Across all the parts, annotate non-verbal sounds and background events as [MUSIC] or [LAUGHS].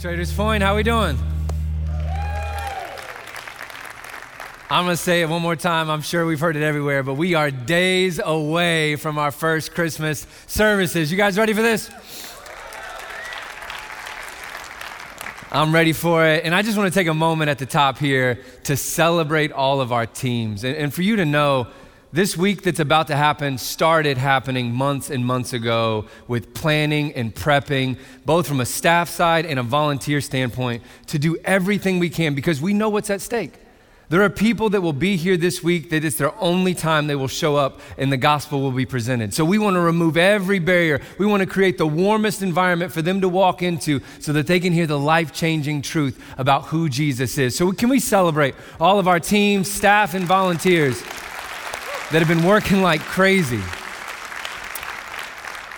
Traders Point, how we doing? I'm going to say it one more time. I'm sure we've heard it everywhere, but we are days away from our first Christmas services. You guys ready for this? I'm ready for it. And I just want to take a moment at the top here to celebrate all of our teams. And, and, for you to know, this week that's about to happen started happening months and months ago with planning and prepping, both from a staff side and a volunteer standpoint, to do everything we can because we know what's at stake. There are people that will be here this week that it's their only time they will show up and the gospel will be presented. So we want to remove every barrier. We want to create the warmest environment for them to walk into so that they can hear the life changing truth about who Jesus is. So, can we celebrate all of our teams, staff, and volunteers that have been working like crazy?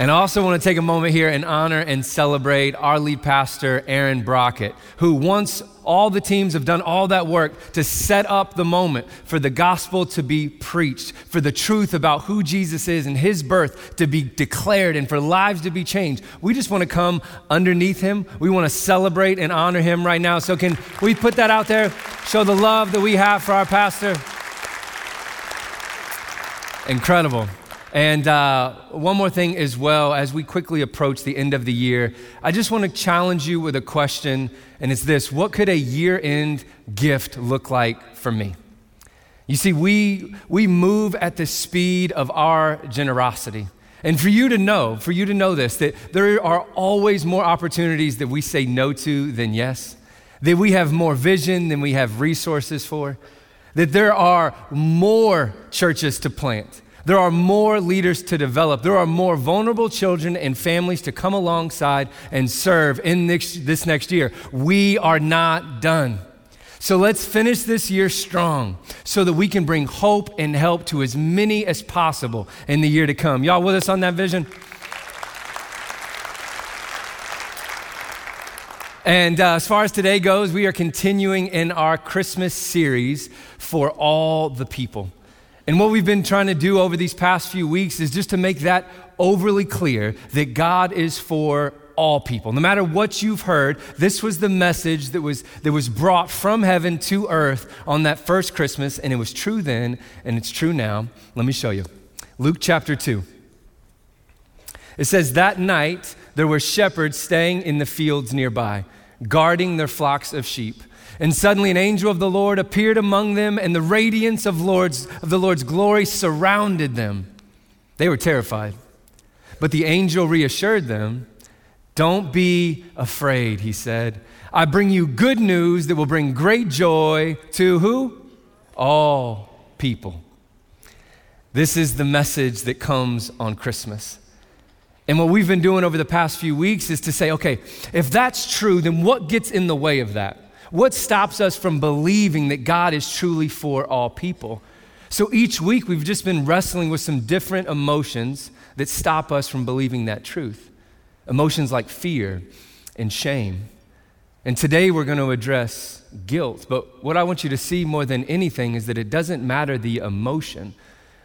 And I also want to take a moment here and honor and celebrate our lead pastor, Aaron Brockett, who once all the teams have done all that work to set up the moment for the gospel to be preached, for the truth about who Jesus is and his birth to be declared, and for lives to be changed. We just want to come underneath him. We want to celebrate and honor him right now. So, can we put that out there? Show the love that we have for our pastor. Incredible. And uh, one more thing as well, as we quickly approach the end of the year, I just want to challenge you with a question, and it's this What could a year end gift look like for me? You see, we, we move at the speed of our generosity. And for you to know, for you to know this, that there are always more opportunities that we say no to than yes, that we have more vision than we have resources for, that there are more churches to plant there are more leaders to develop. There are more vulnerable children and families to come alongside and serve in this, this next year. We are not done. So let's finish this year strong so that we can bring hope and help to as many as possible in the year to come. Y'all with us on that vision? And uh, as far as today goes, we are continuing in our Christmas series for all the people. And what we've been trying to do over these past few weeks is just to make that overly clear that God is for all people. No matter what you've heard, this was the message that was, that was brought from heaven to earth on that first Christmas, and it was true then, and it's true now. Let me show you. Luke chapter 2. It says, That night there were shepherds staying in the fields nearby, guarding their flocks of sheep. And suddenly an angel of the Lord appeared among them, and the radiance of, Lord's, of the Lord's glory surrounded them. They were terrified. But the angel reassured them Don't be afraid, he said. I bring you good news that will bring great joy to who? All people. This is the message that comes on Christmas. And what we've been doing over the past few weeks is to say, okay, if that's true, then what gets in the way of that? What stops us from believing that God is truly for all people? So each week we've just been wrestling with some different emotions that stop us from believing that truth. Emotions like fear and shame. And today we're going to address guilt. But what I want you to see more than anything is that it doesn't matter the emotion.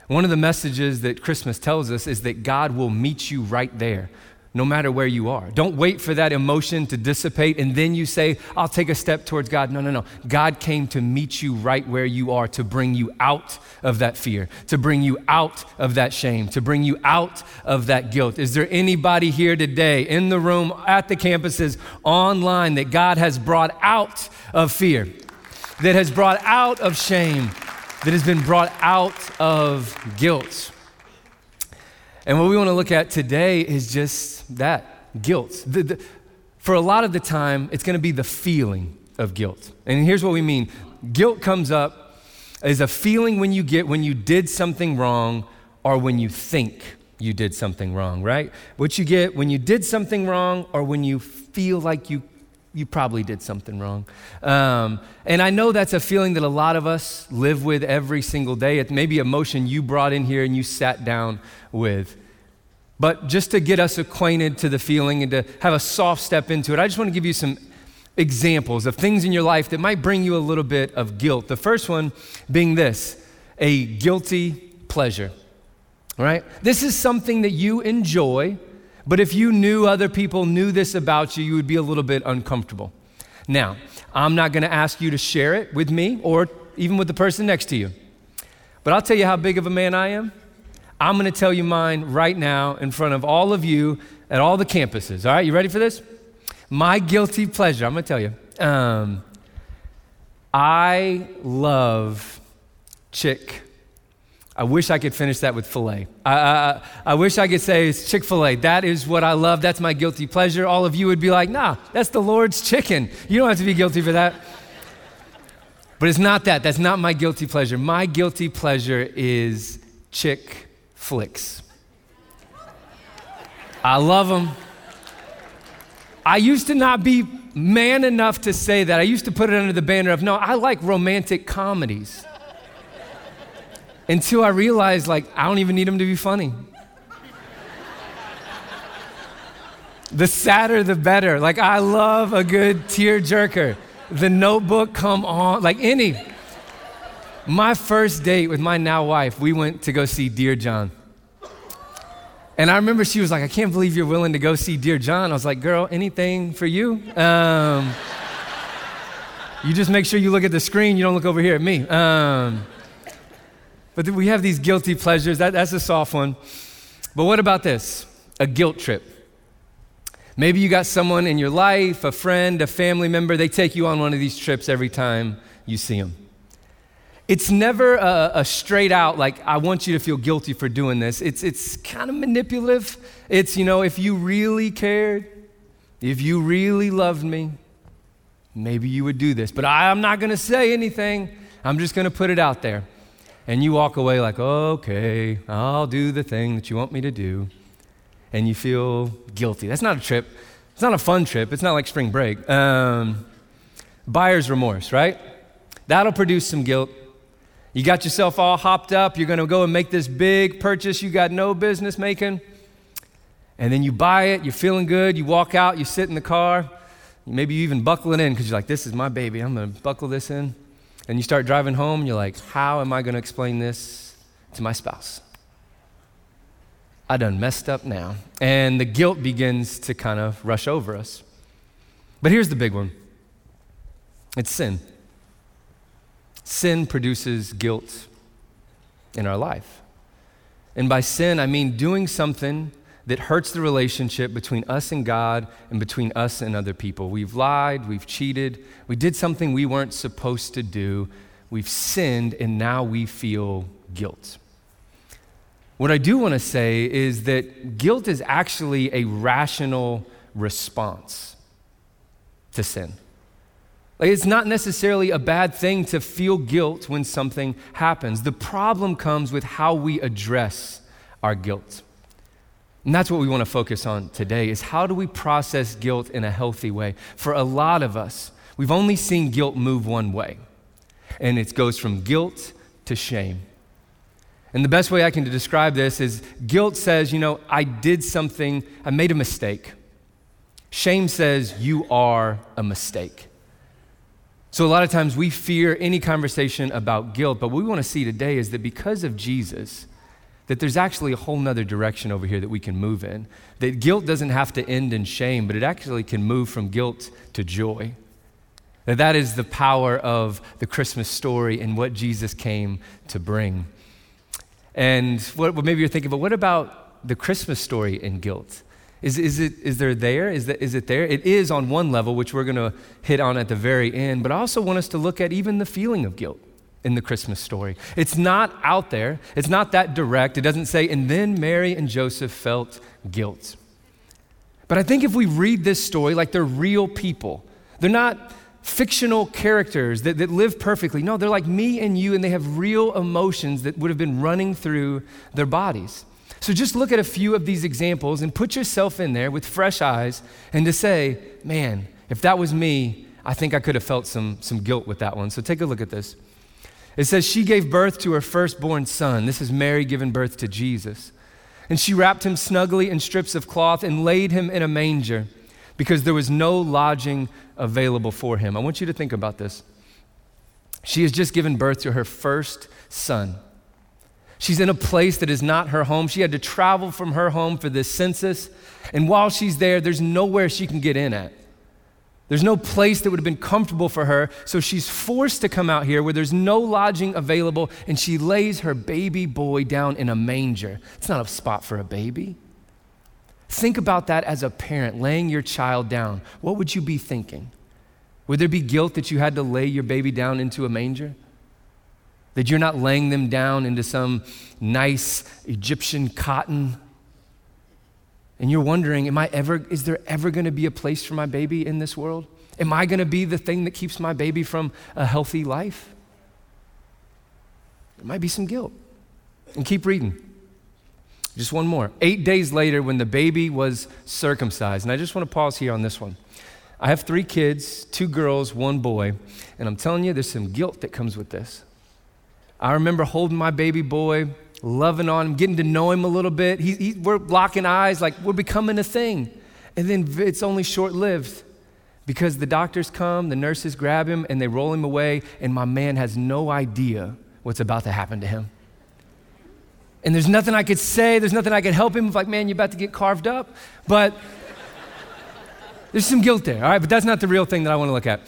One of the messages that Christmas tells us is that God will meet you right there no matter where you are. Don't wait for that emotion to dissipate and then you say, I'll take a step towards God. No, no, no. God came to meet you right where you are to bring you out of that fear, to bring you out of that shame, to bring you out of that guilt. Is there anybody here today in the room, at the campuses, online that God has brought out of fear, that has brought out of shame, that has been brought out of guilt? And what we want to look at today is just that guilt. The, the, for a lot of the time, it's going to be the feeling of guilt. And here's what we mean guilt comes up as a feeling when you get when you did something wrong or when you think you did something wrong, right? What you get when you did something wrong or when you feel like you you probably did something wrong. Um, and I know that's a feeling that a lot of us live with every single day. It may be a motion you brought in here and you sat down with. But just to get us acquainted to the feeling and to have a soft step into it, I just want to give you some examples of things in your life that might bring you a little bit of guilt. The first one being this a guilty pleasure, right? This is something that you enjoy But if you knew other people knew this about you, you would be a little bit uncomfortable. Now, I'm not going to ask you to share it with me or even with the person next to you. But I'll tell you how big of a man I am. I'm going to tell you mine right now in front of all of you at all the campuses. All right, you ready for this? My guilty pleasure, I'm going to tell you. Um, I love chick. I wish I could finish that with filet. I, I, I wish I could say it's Chick fil A. That is what I love. That's my guilty pleasure. All of you would be like, nah, that's the Lord's chicken. You don't have to be guilty for that. But it's not that. That's not my guilty pleasure. My guilty pleasure is chick flicks. I love them. I used to not be man enough to say that. I used to put it under the banner of, no, I like romantic comedies until I realized, like, I don't even need them to be funny. the sadder, the better. Like, I love a good tear jerker. The notebook, come on, like any. My first date with my now wife, we went to go see Dear John. And I remember she was like, I can't believe you're willing to go see Dear John. I was like, girl, anything for you? Um, you just make sure you look at the screen, you don't look over here at me. Um, but we have these guilty pleasures. That, that's a soft one. But what about this? A guilt trip. Maybe you got someone in your life, a friend, a family member, they take you on one of these trips every time you see them. It's never a, a, straight out, like, I want you to feel guilty for doing this. It's, it's kind of manipulative. It's, you know, if you really cared, if you really loved me, maybe you would do this. But I, I'm not going to say anything. I'm just going to put it out there and you walk away like, okay, I'll do the thing that you want me to do, and you feel guilty. That's not a trip. It's not a fun trip. It's not like spring break. Um, buyer's remorse, right? That'll produce some guilt. You got yourself all hopped up. You're going to go and make this big purchase you got no business making. And then you buy it. You're feeling good. You walk out. You sit in the car. Maybe you even buckle it in because you're like, this is my baby. I'm going to buckle this in. And you start driving home, and you're like, how am I going to explain this to my spouse? I done messed up now. And the guilt begins to kind of rush over us. But here's the big one it's sin. Sin produces guilt in our life. And by sin, I mean doing something that hurts the relationship between us and God and between us and other people. We've lied, we've cheated, we did something we weren't supposed to do, we've sinned, and now we feel guilt. What I do want to say is that guilt is actually a rational response to sin. Like it's not necessarily a bad thing to feel guilt when something happens. The problem comes with how we address our guilt. And that's what we want to focus on today is how do we process guilt in a healthy way? For a lot of us, we've only seen guilt move one way. And it goes from guilt to shame. And the best way I can describe this is guilt says, you know, I did something, I made a mistake. Shame says, you are a mistake. So, a lot of times we fear any conversation about guilt, but what we want to see today is that because of Jesus, that there's actually a whole nother direction over here that we can move in. That guilt doesn't have to end in shame, but it actually can move from guilt to joy. That that is the power of the Christmas story and what Jesus came to bring. And what, maybe you're thinking, but what about the Christmas story in guilt? Is, is, it, is there there? Is it there? It is on one level, which we're going to hit on at the very end, but I also want us to look at even the feeling of guilt in the Christmas story. It's not out there, it's not that direct. It doesn't say, and then Mary and Joseph felt guilt. But I think if we read this story like they're real people, they're not fictional characters that, that live perfectly. No, they're like me and you, and they have real emotions that would have been running through their bodies. So just look at a few of these examples and put yourself in there with fresh eyes and to say, man, if that was me, I think I could have felt some, some guilt with that one. So take a look at this. It says she gave birth to her firstborn son. This is Mary giving birth to Jesus. And she wrapped him snugly in strips of cloth and laid him in a manger because there was no lodging available for him. I want you to think about this. She has just given birth to her first son. She's in a place that is not her home. She had to travel from her home for this census. And while she's there, there's nowhere she can get in at. There's no place that would have been comfortable for her. So she's forced to come out here where there's no lodging available. And she lays her baby boy down in a manger. It's not a spot for a baby. Think about that as a parent, laying your child down. What would you be thinking? Would there be guilt that you had to lay your baby down into a manger? That you're not laying them down into some nice Egyptian cotton? And you're wondering, am I ever, is there ever going to be a place for my baby in this world? Am I going to be the thing that keeps my baby from a healthy life? There might be some guilt. And keep reading. Just one more. Eight days later, when the baby was circumcised, and I just want to pause here on this one. I have three kids, two girls, one boy, and I'm telling you, there's some guilt that comes with this. I remember holding my baby boy, loving on him, getting to know him a little bit. He, he, we're locking eyes, like we're becoming a thing. And then it's only short lived because the doctors come, the nurses grab him, and they roll him away, and my man has no idea what's about to happen to him. And there's nothing I could say, there's nothing I could help him. Like, man, you're about to get carved up. But [LAUGHS] there's some guilt there, all right? But that's not the real thing that I want to look at.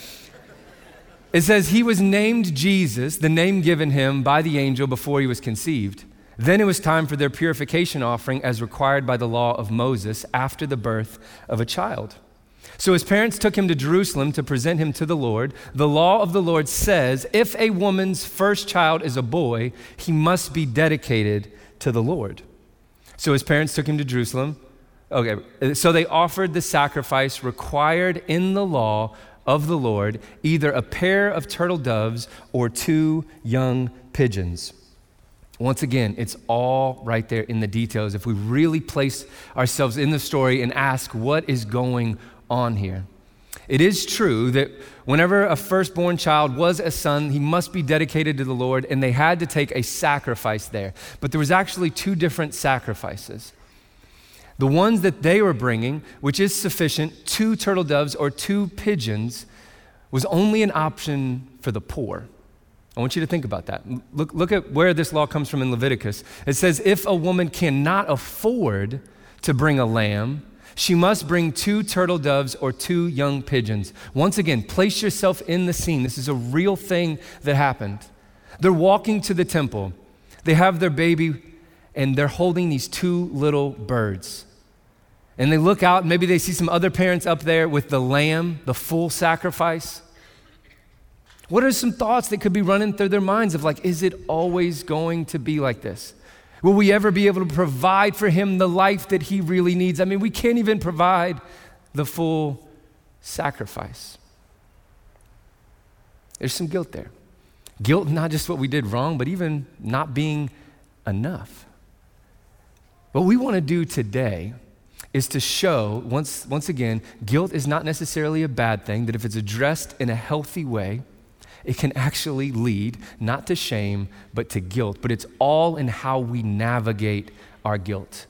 It says, He was named Jesus, the name given him by the angel before he was conceived. Then it was time for their purification offering as required by the law of Moses after the birth of a child. So his parents took him to Jerusalem to present him to the Lord. The law of the Lord says if a woman's first child is a boy, he must be dedicated to the Lord. So his parents took him to Jerusalem. Okay, so they offered the sacrifice required in the law of the Lord, either a pair of turtle doves or two young pigeons. Once again, it's all right there in the details. If we really place ourselves in the story and ask what is going on here. It is true that whenever a firstborn child was a son, he must be dedicated to the Lord, and they had to take a sacrifice there. But there was actually two different sacrifices. The ones that they were bringing, which is sufficient, two turtle doves or two pigeons, was only an option for the poor. I want you to think about that. Look, look at where this law comes from in Leviticus. It says, if a woman cannot afford to bring a lamb, she must bring two turtle doves or two young pigeons. Once again, place yourself in the scene. This is a real thing that happened. They're walking to the temple, they have their baby, and they're holding these two little birds. And they look out, maybe they see some other parents up there with the lamb, the full sacrifice. What are some thoughts that could be running through their minds of like, is it always going to be like this? Will we ever be able to provide for him the life that he really needs? I mean, we can't even provide the full sacrifice. There's some guilt there. Guilt, not just what we did wrong, but even not being enough. What we want to do today is to show, once, once again, guilt is not necessarily a bad thing, that if it's addressed in a healthy way, it can actually lead not to shame, but to guilt. But it's all in how we navigate our guilt.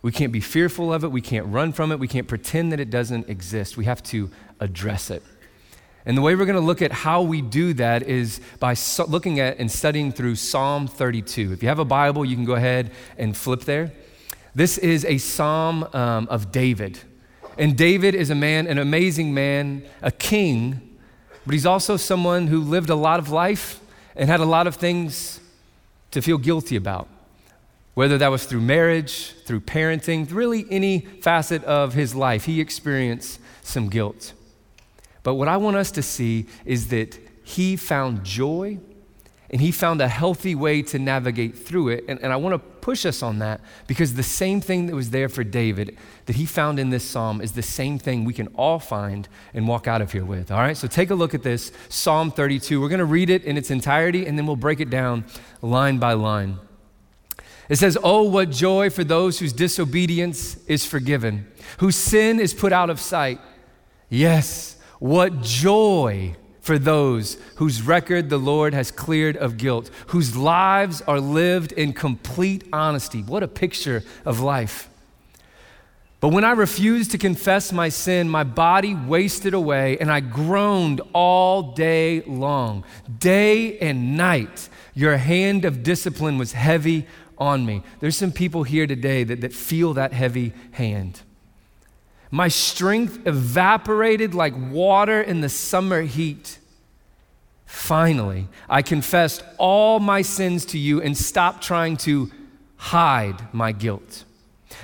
We can't be fearful of it. We can't run from it. We can't pretend that it doesn't exist. We have to address it. And the way we're going to look at how we do that is by so looking at and studying through Psalm 32. If you have a Bible, you can go ahead and flip there. This is a psalm um, of David. And David is a man, an amazing man, a king but he's also someone who lived a lot of life and had a lot of things to feel guilty about. Whether that was through marriage, through parenting, really any facet of his life, he experienced some guilt. But what I want us to see is that he found joy and he found a healthy way to navigate through it. And, and I want to push us on that because the same thing that was there for David that he found in this psalm is the same thing we can all find and walk out of here with. All right, so take a look at this Psalm 32. We're going to read it in its entirety and then we'll break it down line by line. It says, Oh, what joy for those whose disobedience is forgiven, whose sin is put out of sight. Yes, what joy for those whose record the Lord has cleared of guilt, whose lives are lived in complete honesty. What a picture of life. But when I refused to confess my sin, my body wasted away, and I groaned all day long. Day and night, your hand of discipline was heavy on me. There's some people here today that, that feel that heavy hand. My strength evaporated like water in the summer heat. Finally, I confessed all my sins to you and stopped trying to hide my guilt.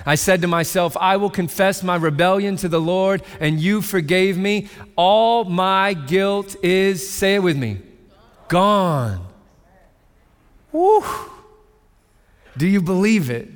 I said to myself, I will confess my rebellion to the Lord, and you forgave me. All my guilt is, say it with me, gone. Woo. Do you believe it?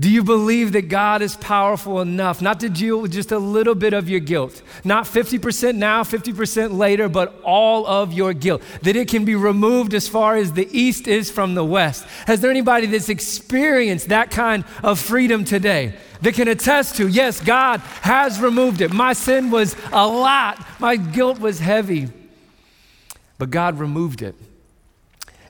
Do you believe that God is powerful enough not to deal with just a little bit of your guilt? Not 50% now, 50% later, but all of your guilt. That it can be removed as far as the east is from the west. Has there anybody that's experienced that kind of freedom today? That can attest to, yes, God has removed it. My sin was a lot, my guilt was heavy, but God removed it.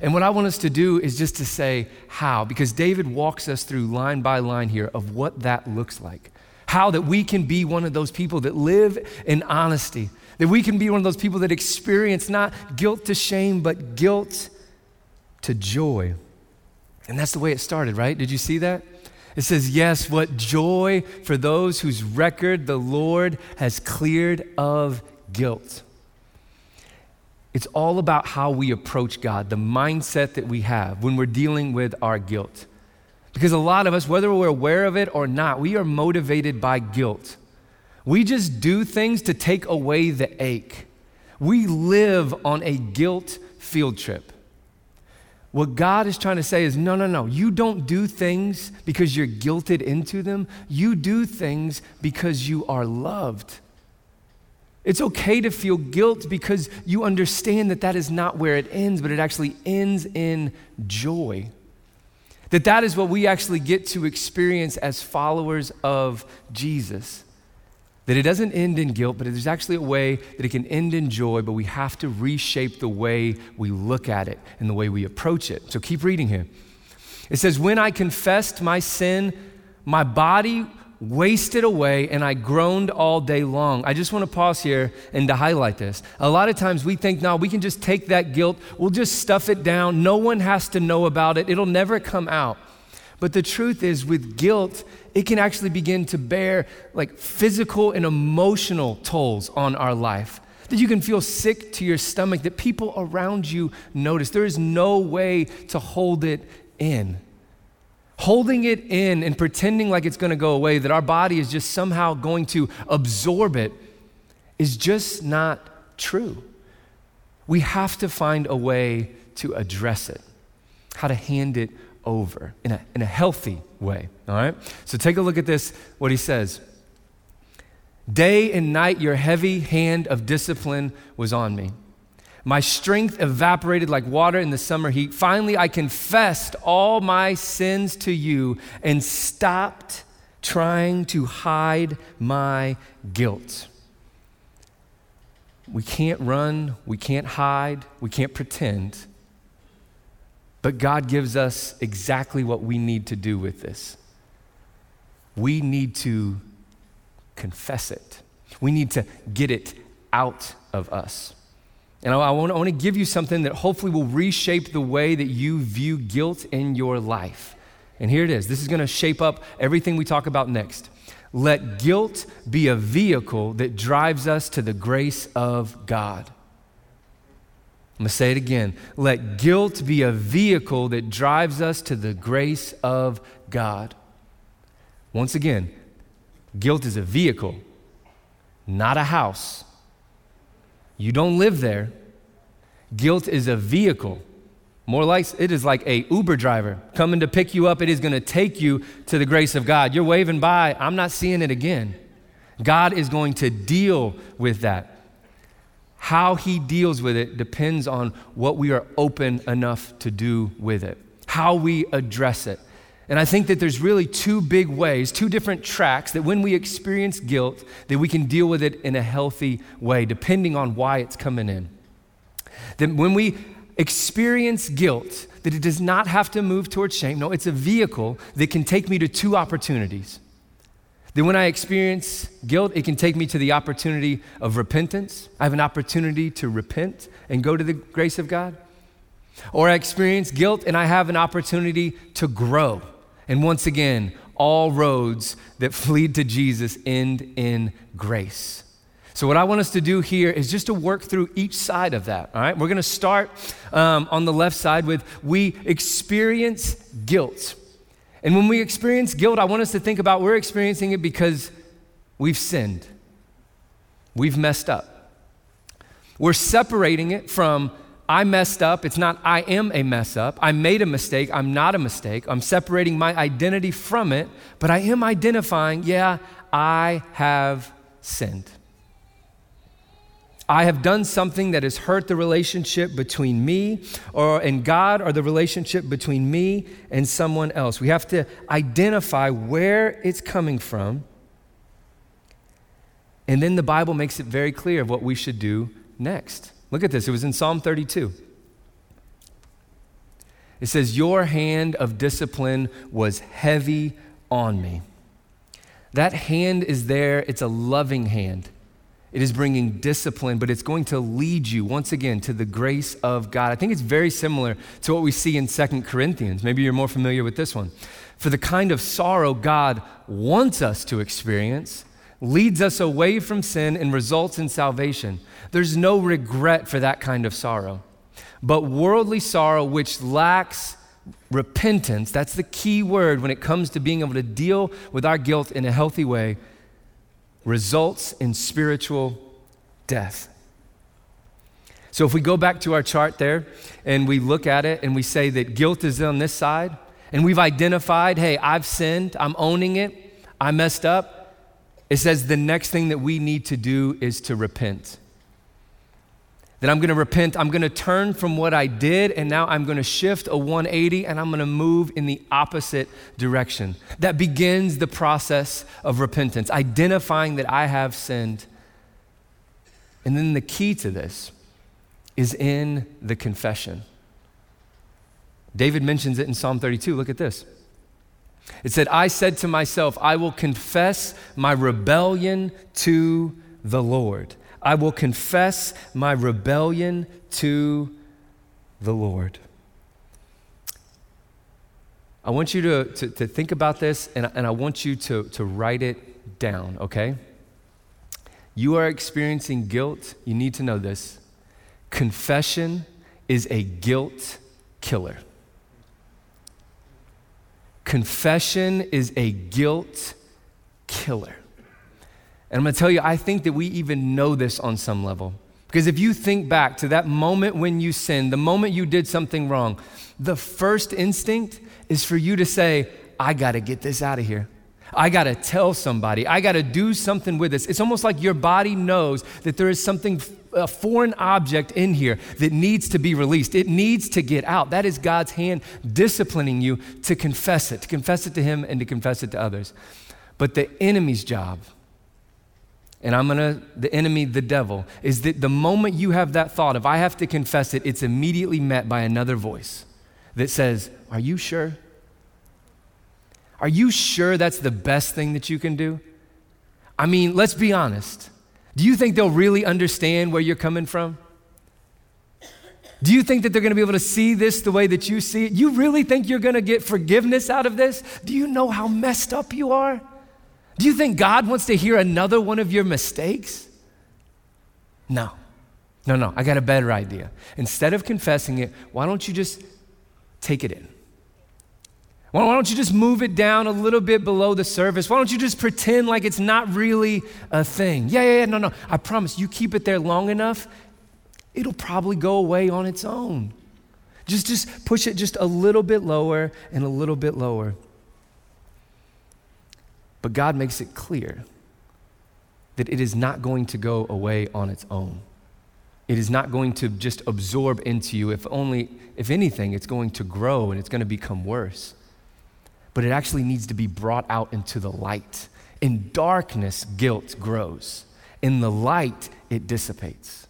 And what I want us to do is just to say how, because David walks us through line by line here of what that looks like. How that we can be one of those people that live in honesty, that we can be one of those people that experience not guilt to shame, but guilt to joy. And that's the way it started, right? Did you see that? It says, Yes, what joy for those whose record the Lord has cleared of guilt. It's all about how we approach God, the mindset that we have when we're dealing with our guilt. Because a lot of us, whether we're aware of it or not, we are motivated by guilt. We just do things to take away the ache. We live on a guilt field trip. What God is trying to say is no, no, no. You don't do things because you're guilted into them. You do things because you are loved. It's okay to feel guilt because you understand that that is not where it ends, but it actually ends in joy. That that is what we actually get to experience as followers of Jesus. That it doesn't end in guilt, but there's actually a way that it can end in joy, but we have to reshape the way we look at it and the way we approach it. So keep reading here. It says, When I confessed my sin, my body wasted away and I groaned all day long. I just want to pause here and to highlight this. A lot of times we think, no, we can just take that guilt, we'll just stuff it down. No one has to know about it, it'll never come out. But the truth is, with guilt, it can actually begin to bear like physical and emotional tolls on our life. That you can feel sick to your stomach, that people around you notice. There is no way to hold it in holding it in and pretending like it's going to go away, that our body is just somehow going to absorb it, is just not true. We have to find a way to address it, how to hand it over in a, in a healthy way. All right? So take a look at this, what he says. Day and night, your heavy hand of discipline was on me. My strength evaporated like water in the summer heat. Finally, I confessed all my sins to you and stopped trying to hide my guilt. We can't run, we can't hide, we can't pretend. But God gives us exactly what we need to do with this. We need to confess it, we need to get it out of us. And I, I want, to give you something that hopefully will reshape the way that you view guilt in your life. And here it is. This is going to shape up everything we talk about next. Let guilt be a vehicle that drives us to the grace of God. I'm going to say it again. Let guilt be a vehicle that drives us to the grace of God. Once again, guilt is a vehicle, not a house. You don't live there. Guilt is a vehicle. More like it is like a Uber driver coming to pick you up. It is going to take you to the grace of God. You're waving by. I'm not seeing it again. God is going to deal with that. How he deals with it depends on what we are open enough to do with it, how we address it. And I think that there's really two big ways, two different tracks that when we experience guilt, that we can deal with it in a healthy way, depending on why it's coming in. That when we experience guilt, that it does not have to move towards shame. No, it's a vehicle that can take me to two opportunities. That when I experience guilt, it can take me to the opportunity of repentance. I have an opportunity to repent and go to the grace of God. Or I experience guilt and I have an opportunity to grow. And once again, all roads that lead to Jesus end in grace. So, what I want us to do here is just to work through each side of that. All right, we're going to start um, on the left side with we experience guilt. And when we experience guilt, I want us to think about we're experiencing it because we've sinned, we've messed up. We're separating it from I messed up. It's not I am a mess up. I made a mistake. I'm not a mistake. I'm separating my identity from it, but I am identifying, yeah, I have sinned. I have done something that has hurt the relationship between me or and God or the relationship between me and someone else. We have to identify where it's coming from. And then the Bible makes it very clear of what we should do next. Look at this. It was in Psalm 32. It says, Your hand of discipline was heavy on me. That hand is there, it's a loving hand. It is bringing discipline, but it's going to lead you once again to the grace of God. I think it's very similar to what we see in Second Corinthians. Maybe you're more familiar with this one. For the kind of sorrow God wants us to experience leads us away from sin and results in salvation. There's no regret for that kind of sorrow. But worldly sorrow, which lacks repentance, that's the key word when it comes to being able to deal with our guilt in a healthy way, results in spiritual death. So if we go back to our chart there and we look at it and we say that guilt is on this side, and we've identified, hey, I've sinned, I'm owning it, I messed up. It says the next thing that we need to do is to repent. That I'm gonna repent, I'm gonna turn from what I did, and now I'm gonna shift a 180 and I'm gonna move in the opposite direction. That begins the process of repentance, identifying that I have sinned. And then the key to this is in the confession. David mentions it in Psalm 32. Look at this. It said, I said to myself, I will confess my rebellion to the Lord. I will confess my rebellion to the Lord. I want you to, to, to think about this and, and I want you to, to write it down, okay? You are experiencing guilt. You need to know this. Confession is a guilt killer. Confession is a guilt killer. And I'm going to tell you, I think that we even know this on some level. Because if you think back to that moment when you sinned, the moment you did something wrong, the first instinct is for you to say, I got to get this out of here. I got to tell somebody. I got to do something with this. It's almost like your body knows that there is something, a foreign object in here that needs to be released. It needs to get out. That is God's hand disciplining you to confess it, to confess it to Him and to confess it to others. But the enemy's job and I'm gonna, the enemy, the devil, is that the moment you have that thought, if I have to confess it, it's immediately met by another voice that says, Are you sure? Are you sure that's the best thing that you can do? I mean, let's be honest. Do you think they'll really understand where you're coming from? Do you think that they're going to be able to see this the way that you see it? You really think you're going to get forgiveness out of this? Do you know how messed up you are? Do you think God wants to hear another one of your mistakes? No. No, no, I got a better idea. Instead of confessing it, why don't you just take it in? Why don't you just move it down a little bit below the surface? Why don't you just pretend like it's not really a thing? Yeah, yeah, yeah, no, no. I promise you keep it there long enough, it'll probably go away on its own. Just, just push it just a little bit lower and a little bit lower. But God makes it clear that it is not going to go away on its own. It is not going to just absorb into you. If only, if anything, it's going to grow and it's going to become worse. But it actually needs to be brought out into the light. In darkness, guilt grows. In the light, it dissipates.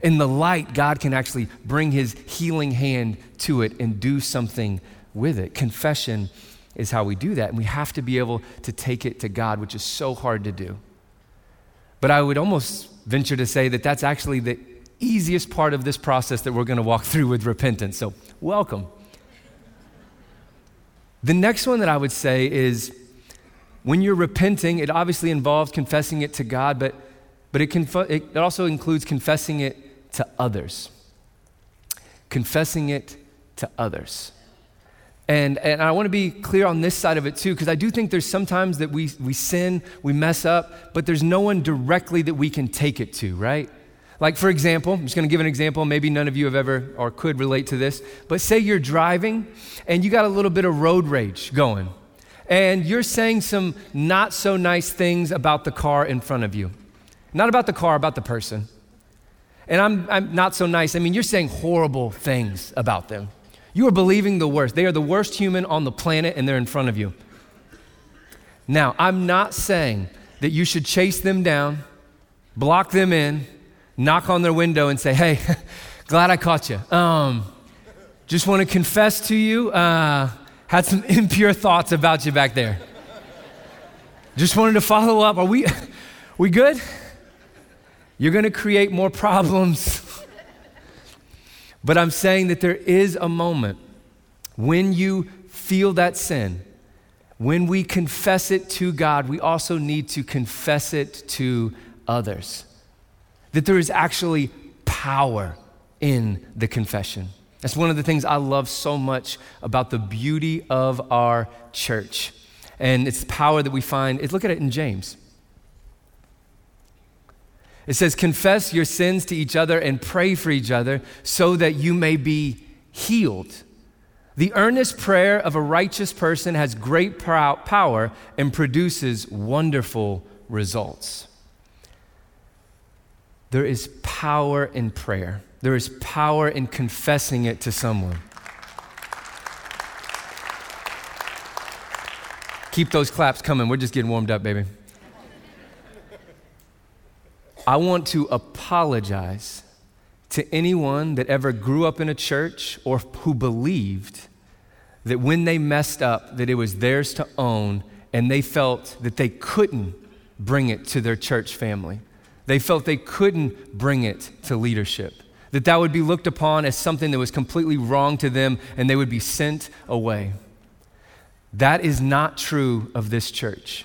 In the light, God can actually bring his healing hand to it and do something with it. Confession is how we do that. And we have to be able to take it to God, which is so hard to do. But I would almost venture to say that that's actually the easiest part of this process that we're going to walk [LAUGHS] through with repentance. So, welcome. The next one that I would say is when you're repenting, it obviously involves confessing it to God, but, but it, conf- it also includes confessing it to others. Confessing it to others. And, and I want to be clear on this side of it too, because I do think there's sometimes that we, we sin, we mess up, but there's no one directly that we can take it to, right? Like, for example, I'm just going to give an example. Maybe none of you have ever or could relate to this, but say you're driving and you got a little bit of road rage going, and you're saying some not so nice things about the car in front of you. Not about the car, about the person. And I'm, I'm not so nice. I mean, you're saying horrible things about them. You are believing the worst. They are the worst human on the planet and they're in front of you. Now, I'm not saying that you should chase them down, block them in, knock on their window and say, hey, [LAUGHS] glad I caught you. Um, just want to confess to you, uh, had some [LAUGHS] impure thoughts about you back there. Just wanted to follow up. Are we, [LAUGHS] we good? You're going to create more problems but I'm saying that there is a moment when you feel that sin, when we confess it to God, we also need to confess it to others. That there is actually power in the confession. That's one of the things I love so much about the beauty of our church. And it's the power that we find. Look at it in James. It says, Confess your sins to each other and pray for each other so that you may be healed. The earnest prayer of a righteous person has great power and produces wonderful results. There is power in prayer, there is power in confessing it to someone. Keep those claps coming. We're just getting warmed up, baby. I want to apologize to anyone that ever grew up in a church or who believed that when they messed up that it was theirs to own and they felt that they couldn't bring it to their church family. They felt they couldn't bring it to leadership. That that would be looked upon as something that was completely wrong to them and they would be sent away. That is not true of this church.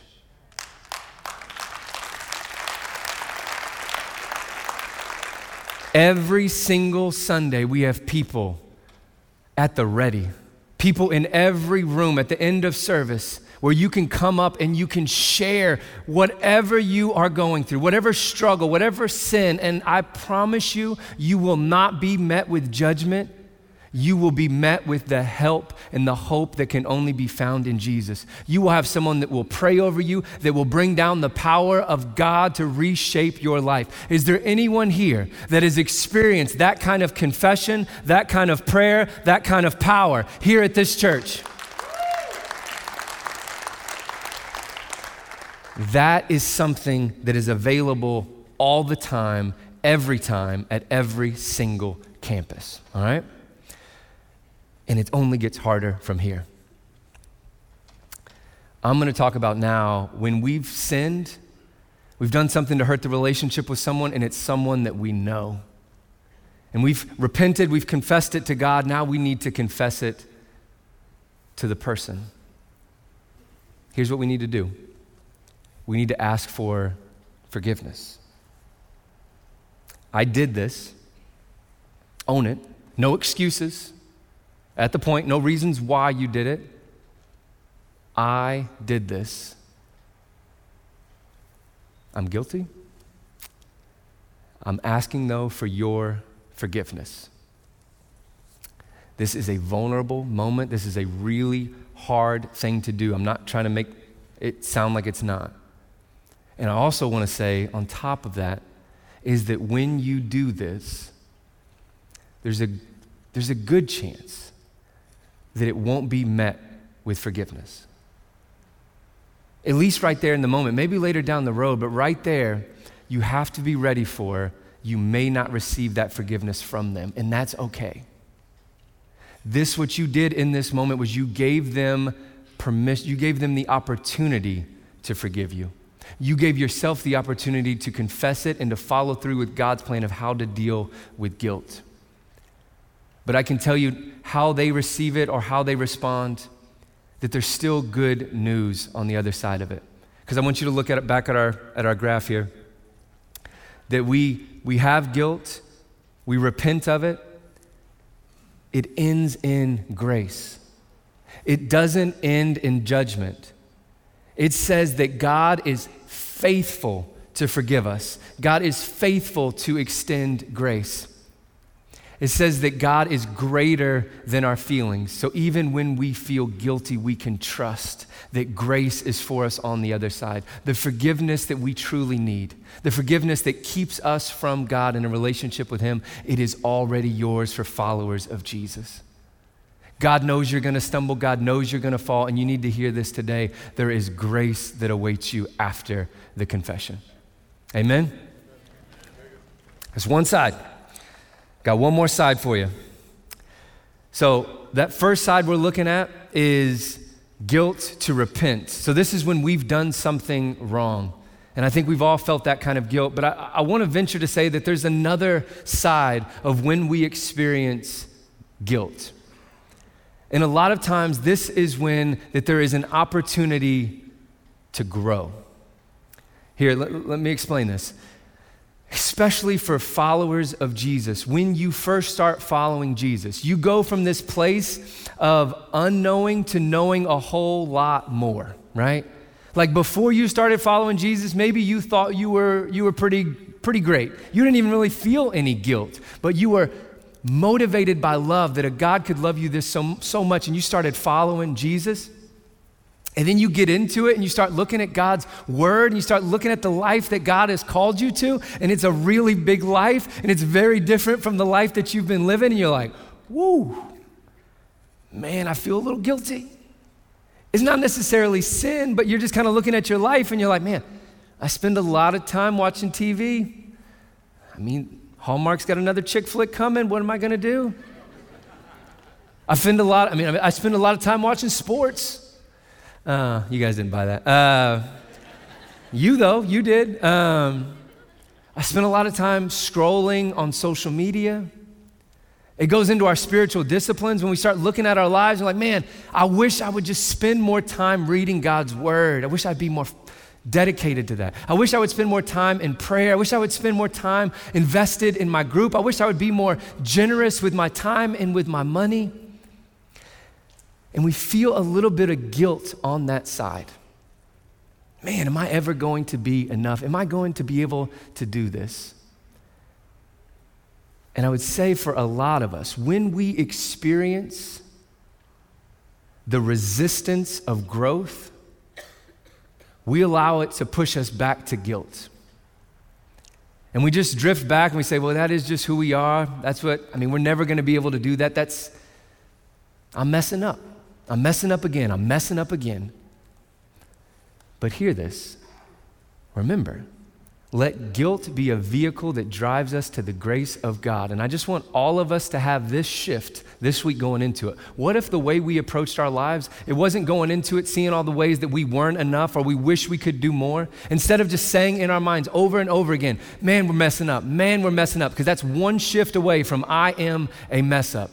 Every single Sunday, we have people at the ready, people in every room at the end of service where you can come up and you can share whatever you are going through, whatever struggle, whatever sin. And I promise you, you will not be met with judgment you will be met with the help and the hope that can only be found in Jesus. You will have someone that will pray over you, that will bring down the power of God to reshape your life. Is there anyone here that has experienced that kind of confession, that kind of prayer, that kind of power here at this church? That is something that is available all the time, every time, at every single campus. All right? and it only gets harder from here. I'm going to talk about now when we've sinned, we've done something to hurt the relationship with someone, and it's someone that we know. And we've repented, we've confessed it to God, now we need to confess it to the person. Here's what we need to do we need to ask for forgiveness. I did this, own it, no excuses at the point, no reasons why you did it. I did this. I'm guilty. I'm asking, though, for your forgiveness. This is a vulnerable moment. This is a really hard thing to do. I'm not trying to make it sound like it's not. And I also want to say, on top of that, is that when you do this, there's a, there's a good chance that it won't be met with forgiveness. At least right there in the moment, maybe later down the road, but right there, you have to be ready for you may not receive that forgiveness from them, and that's okay. This, what you did in this moment, was you gave them permission, you gave them the opportunity to forgive you. You gave yourself the opportunity to confess it and to follow through with God's plan of how to deal with guilt. But I can tell you how they receive it or how they respond, that there's still good news on the other side of it. Because I want you to look at it back at our, at our graph here. That we, we have guilt, we repent of it, it ends in grace. It doesn't end in judgment. It says that God is faithful to forgive us, God is faithful to extend grace. It says that God is greater than our feelings. So even when we feel guilty, we can trust that grace is for us on the other side. The forgiveness that we truly need, the forgiveness that keeps us from God in a relationship with Him, it is already yours for followers of Jesus. God knows you're going to stumble. God knows you're going to fall. And you need to hear this today. There is grace that awaits you after the confession. Amen? That's one side. Got one more side for you. So, that first side we're looking at is guilt to repent. So, this is when we've done something wrong. And I think we've all felt that kind of guilt. But I, I want to venture to say that there's another side of when we experience guilt. And a lot of times, this is when that there is an opportunity to grow. Here, let, let me explain this. Especially for followers of Jesus, when you first start following Jesus, you go from this place of unknowing to knowing a whole lot more, right? Like before you started following Jesus, maybe you thought you were, you were pretty, pretty great. You didn't even really feel any guilt, but you were motivated by love that a God could love you this so, so much, and you started following Jesus. And then you get into it and you start looking at God's word and you start looking at the life that God has called you to. And it's a really big life and it's very different from the life that you've been living. And you're like, whoo, man, I feel a little guilty. It's not necessarily sin, but you're just kind of looking at your life and you're like, man, I spend a lot of time watching TV. I mean, Hallmark's got another chick flick coming. What am I going to do? I spend a lot, I mean, I spend a lot of time watching sports. Uh, you guys didn't buy that. Uh, you, though, you did. Um, I spend a lot of time scrolling on social media. It goes into our spiritual disciplines when we start looking at our lives and like, man, I wish I would just spend more time reading God's word. I wish I'd be more dedicated to that. I wish I would spend more time in prayer. I wish I would spend more time invested in my group. I wish I would be more generous with my time and with my money. And we feel a little bit of guilt on that side. Man, am I ever going to be enough? Am I going to be able to do this? And I would say for a lot of us, when we experience the resistance of growth, we allow it to push us back to guilt. And we just drift back and we say, well, that is just who we are. That's what, I mean, we're never going to be able to do that. That's, I'm messing up. I'm messing up again. I'm messing up again. But hear this. Remember, let guilt be a vehicle that drives us to the grace of God. And I just want all of us to have this shift this week going into it. What if the way we approached our lives, it wasn't going into it seeing all the ways that we weren't enough or we wish we could do more? Instead of just saying in our minds over and over again, man, we're messing up, man, we're messing up, because that's one shift away from I am a mess up.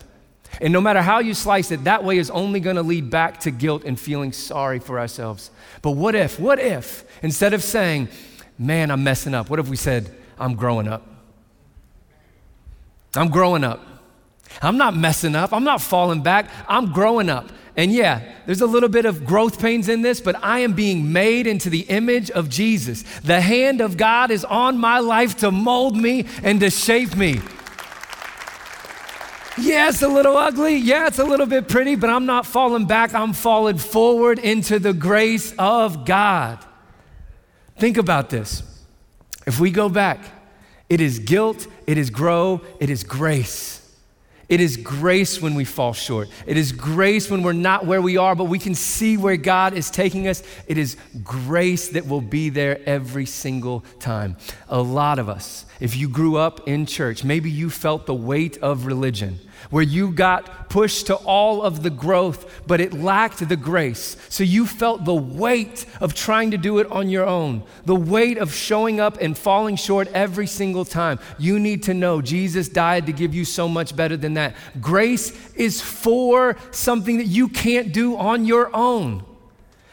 And no matter how you slice it, that way is only going to lead back to guilt and feeling sorry for ourselves. But what if, what if, instead of saying, man, I'm messing up. What if we said, I'm growing up? I'm growing up. I'm not messing up. I'm not falling back. I'm growing up. And yeah, there's a little bit of growth pains in this, but I am being made into the image of Jesus. The hand of God is on my life to mold me and to shape me. Yeah, it's a little ugly. Yeah, it's a little bit pretty, but I'm not falling back. I'm falling forward into the grace of God. Think about this. If we go back, it is guilt, it is grow, it is grace. It is grace when we fall short. It is grace when we're not where we are, but we can see where God is taking us. It is grace that will be there every single time. A lot of us, if you grew up in church, maybe you felt the weight of religion, where you got pushed to all of the growth, but it lacked the grace. So you felt the weight of trying to do it on your own, the weight of showing up and falling short every single time. You need to know Jesus died to give you so much better than that. Grace is for something that you can't do on your own.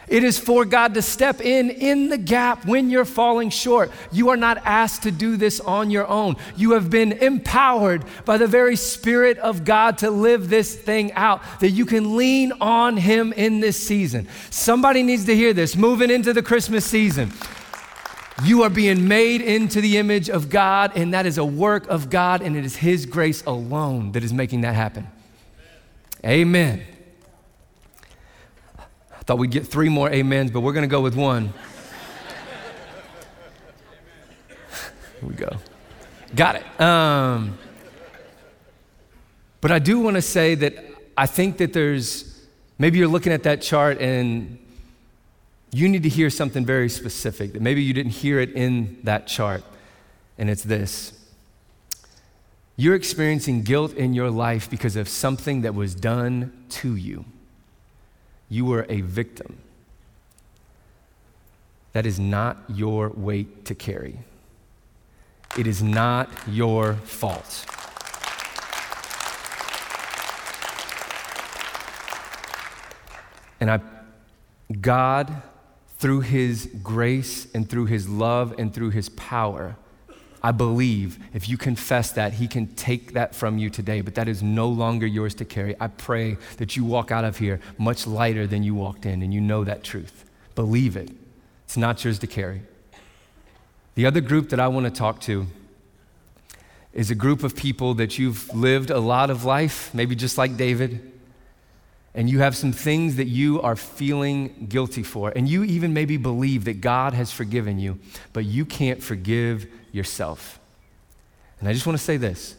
It is for God to step in in the gap when you're falling short. You are not asked to do this on your own. You have been empowered by the very Spirit of God to live this thing out, that you can lean on Him in this season. Somebody needs to hear this moving into the Christmas season. You are being made into the image of God, and that is a work of God, and it is His grace alone that is making that happen. Amen. Thought we'd get three more amens, but we're going to go with one. Here we go. Got it. Um, but I do want to say that I think that there's maybe you're looking at that chart and you need to hear something very specific that maybe you didn't hear it in that chart. And it's this you're experiencing guilt in your life because of something that was done to you. You were a victim. That is not your weight to carry. It is not your fault. And I, God, through His grace and through His love and through His power, I believe if you confess that, He can take that from you today, but that is no longer yours to carry. I pray that you walk out of here much lighter than you walked in, and you know that truth. Believe it. It's not yours to carry. The other group that I want to talk to is a group of people that you've lived a lot of life, maybe just like David, and you have some things that you are feeling guilty for, and you even maybe believe that God has forgiven you, but you can't forgive yourself. And I just want to say this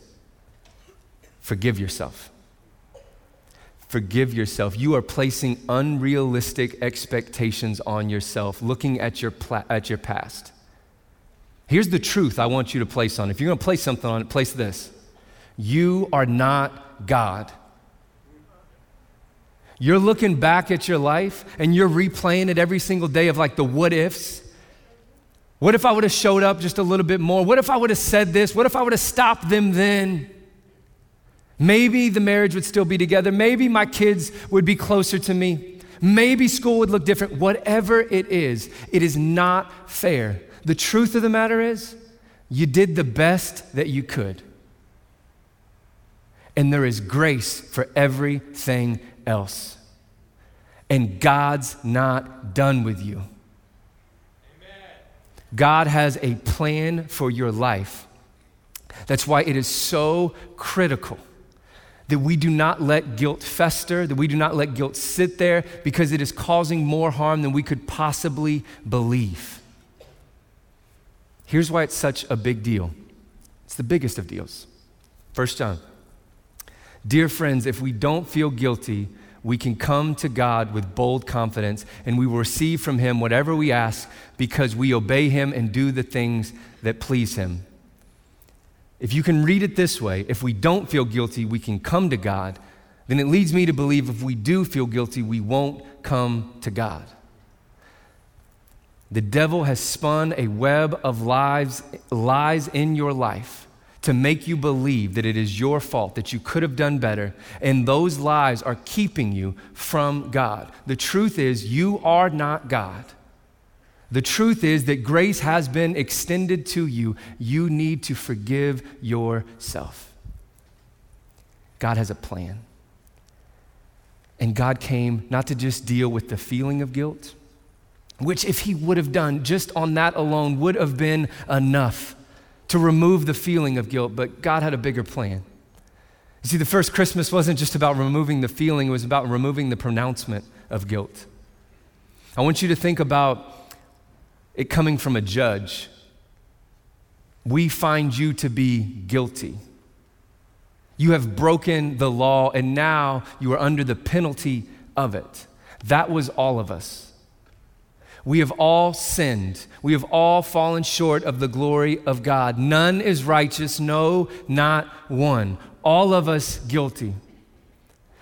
forgive yourself. Forgive yourself. You are placing unrealistic expectations on yourself, looking at your, at your past. Here's the truth I want you to place on. If you're going to place something on it, place this. You are not God. You're looking back at your life and you're replaying it every single day of like the what ifs. What if I would have showed up just a little bit more? What if I would have said this? What if I would have stopped them then? Maybe the marriage would still be together. Maybe my kids would be closer to me. Maybe school would look different. Whatever it is, it is not fair. The truth of the matter is, you did the best that you could. And there is grace for everything else. And God's not done with you. God has a plan for your life. That's why it is so critical that we do not let guilt fester, that we do not let guilt sit there because it is causing more harm than we could possibly believe. Here's why it's such a big deal it's the biggest of deals. First John. Dear friends, if we don't feel guilty, we can come to God with bold confidence and we will receive from Him whatever we ask because we obey Him and do the things that please Him. If you can read it this way, if we don't feel guilty, we can come to God, then it leads me to believe if we do feel guilty, we won't come to God. The devil has spun a web of lies, lies in your life to make you believe that it is your fault, that you could have done better, and those lies are keeping you from God. The truth is, you are not God. The truth is that grace has been extended to you. You need to forgive yourself. God has a plan. And God came not to just deal with the feeling of guilt, which, if He would have done just on that alone, would have been enough to remove the feeling of guilt, but God had a bigger plan. You see, the first Christmas wasn't just about removing the feeling, it was about removing the pronouncement of guilt. I want you to think about it coming from a judge. We find you to be guilty. You have broken the law, and now you are under the penalty of it. That was all of us. We have all sinned. We have all fallen short of the glory of God. None is righteous, no, not one. All of us guilty.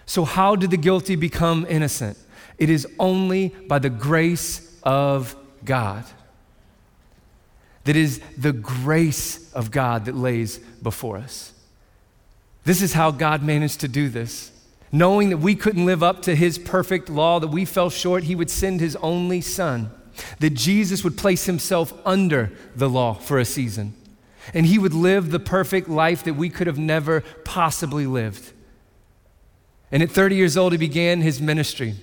So, how did the guilty become innocent? It is only by the grace of God. That is the grace of God that lays before us. This is how God managed to do this. Knowing that we couldn't live up to his perfect law, that we fell short, he would send his only son. That Jesus would place himself under the law for a season. And he would live the perfect life that we could have never possibly lived. And at 30 years old, he began his ministry.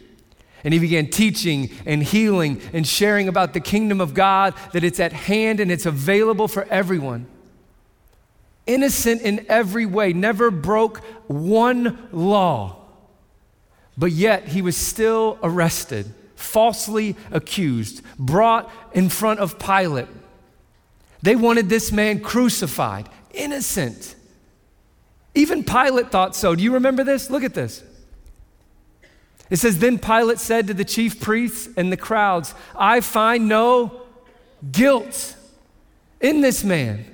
And he began teaching and healing and sharing about the kingdom of God, that it's at hand and it's available for everyone. Innocent in every way, never broke one law. But yet he was still arrested, falsely accused, brought in front of Pilate. They wanted this man crucified, innocent. Even Pilate thought so. Do you remember this? Look at this. It says, Then Pilate said to the chief priests and the crowds, I find no guilt in this man.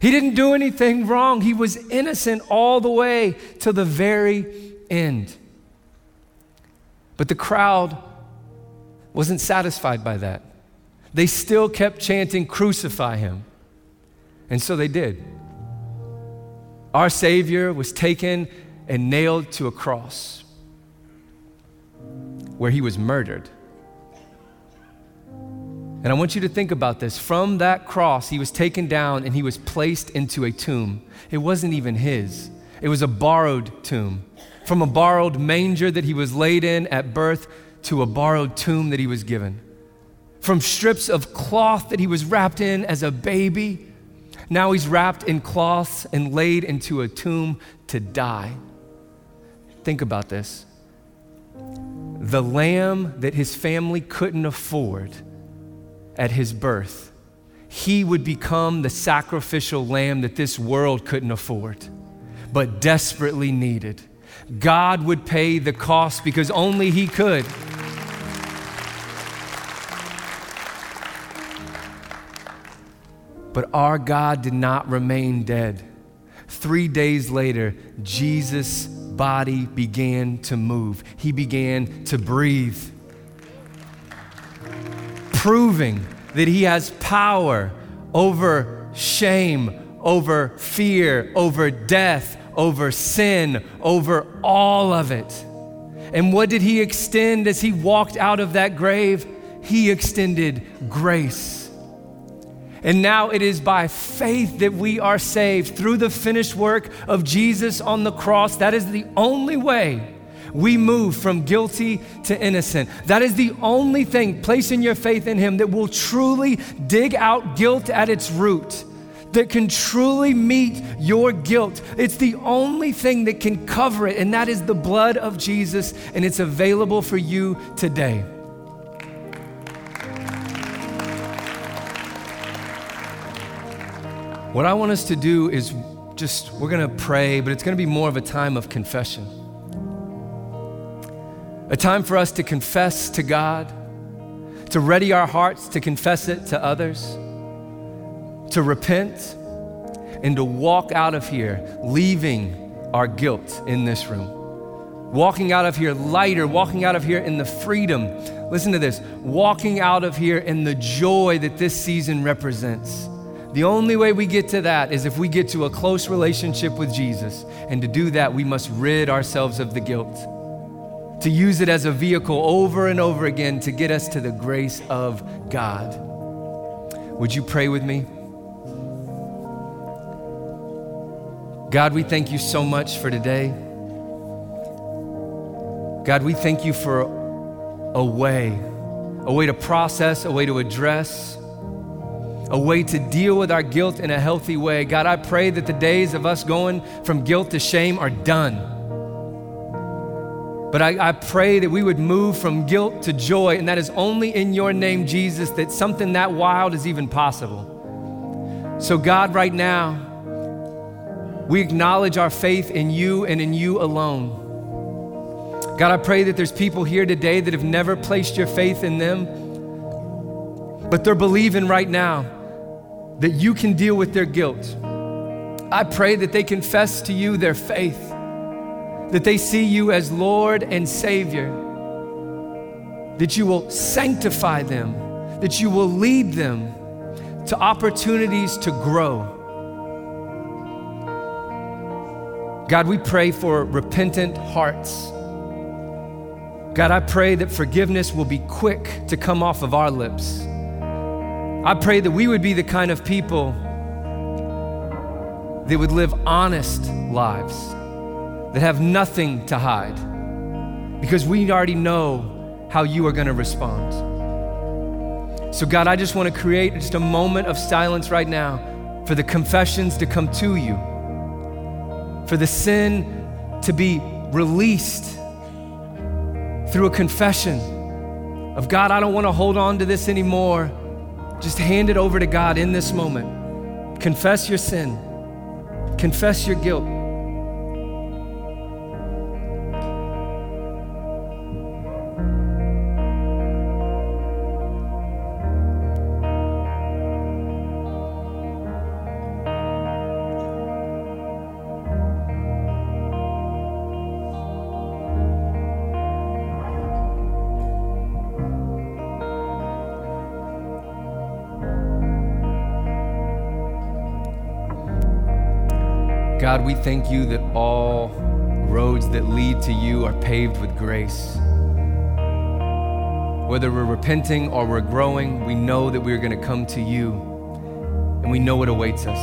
He didn't do anything wrong. He was innocent all the way to the very end. But the crowd wasn't satisfied by that. They still kept chanting, Crucify him. And so they did. Our Savior was taken and nailed to a cross where he was murdered. And I want you to think about this. From that cross, he was taken down and he was placed into a tomb. It wasn't even his, it was a borrowed tomb. From a borrowed manger that he was laid in at birth to a borrowed tomb that he was given. From strips of cloth that he was wrapped in as a baby, now he's wrapped in cloths and laid into a tomb to die. Think about this the lamb that his family couldn't afford at his birth, he would become the sacrificial lamb that this world couldn't afford, but desperately needed. God would pay the cost because only he could. But our God did not remain dead. Three days later, Jesus' body began to move, he began to breathe, proving that he has power over shame, over fear, over death, over sin, over all of it. And what did he extend as he walked out of that grave? He extended grace. And now it is by faith that we are saved through the finished work of Jesus on the cross. That is the only way we move from guilty to innocent. That is the only thing, placing your faith in Him, that will truly dig out guilt at its root, that can truly meet your guilt. It's the only thing that can cover it, and that is the blood of Jesus, and it's available for you today. What I want us to do is just, we're going to pray, but it's going to be more of a time of confession. A time for us to confess to God, to ready our hearts to confess it to others, to repent, and to walk out of here leaving our guilt in this room. Walking out of here lighter, walking out of here in the freedom. Listen to this walking out of here in the joy that this season represents the only way we get to that is if we get to a close relationship with Jesus. And to do that, we must rid ourselves of the guilt. To use it as a vehicle over and over again to get us to the grace of God. Would you pray with me? God, we thank you so much for today. God, we thank you for a way, a way to process, a way to address a way to deal with our guilt in a healthy way. God, I pray that the days of us going from guilt to shame are done. But I, I, pray that we would move from guilt to joy, and that is only in your name, Jesus, that something that wild is even possible. So, God, right now, we acknowledge our faith in you and in you alone. God, I pray that there's people here today that have never placed your faith in them but they're believing right now that you can deal with their guilt. I pray that they confess to you their faith, that they see you as Lord and Savior, that you will sanctify them, that you will lead them to opportunities to grow. God, we pray for repentant hearts. God, I pray that forgiveness will be quick to come off of our lips. I pray that we would be the kind of people that would live honest lives, that have nothing to hide, because we already know how you are going to respond. So, God, I just want to create just a moment of silence right now for the confessions to come to you, for the sin to be released through a confession of God, I don't want to hold on to this anymore. Just hand it over to God in this moment. Confess your sin, confess your guilt. God, we thank you that all roads that lead to you are paved with grace. Whether we're repenting or we're growing, we know that we're going to come to you and we know what awaits us.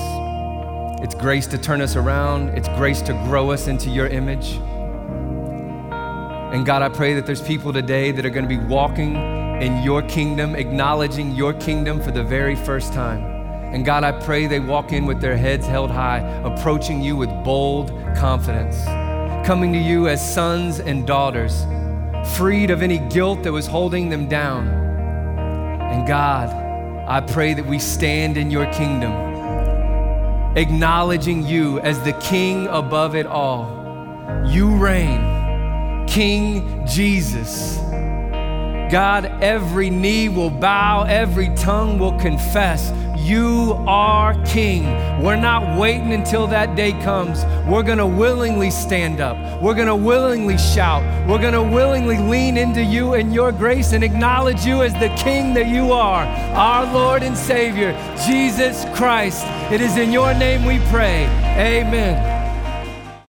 It's grace to turn us around, it's grace to grow us into your image. And God, I pray that there's people today that are going to be walking in your kingdom, acknowledging your kingdom for the very first time. And God, I pray they walk in with their heads held high, approaching you with bold confidence, coming to you as sons and daughters, freed of any guilt that was holding them down. And God, I pray that we stand in your kingdom, acknowledging you as the king above it all. You reign, King Jesus. God, every knee will bow, every tongue will confess you are King. We're not waiting until that day comes. We're going to willingly stand up. We're going to willingly shout. We're going to willingly lean into you and your grace and acknowledge you as the King that you are, our Lord and Savior, Jesus Christ. It is in your name we pray. Amen.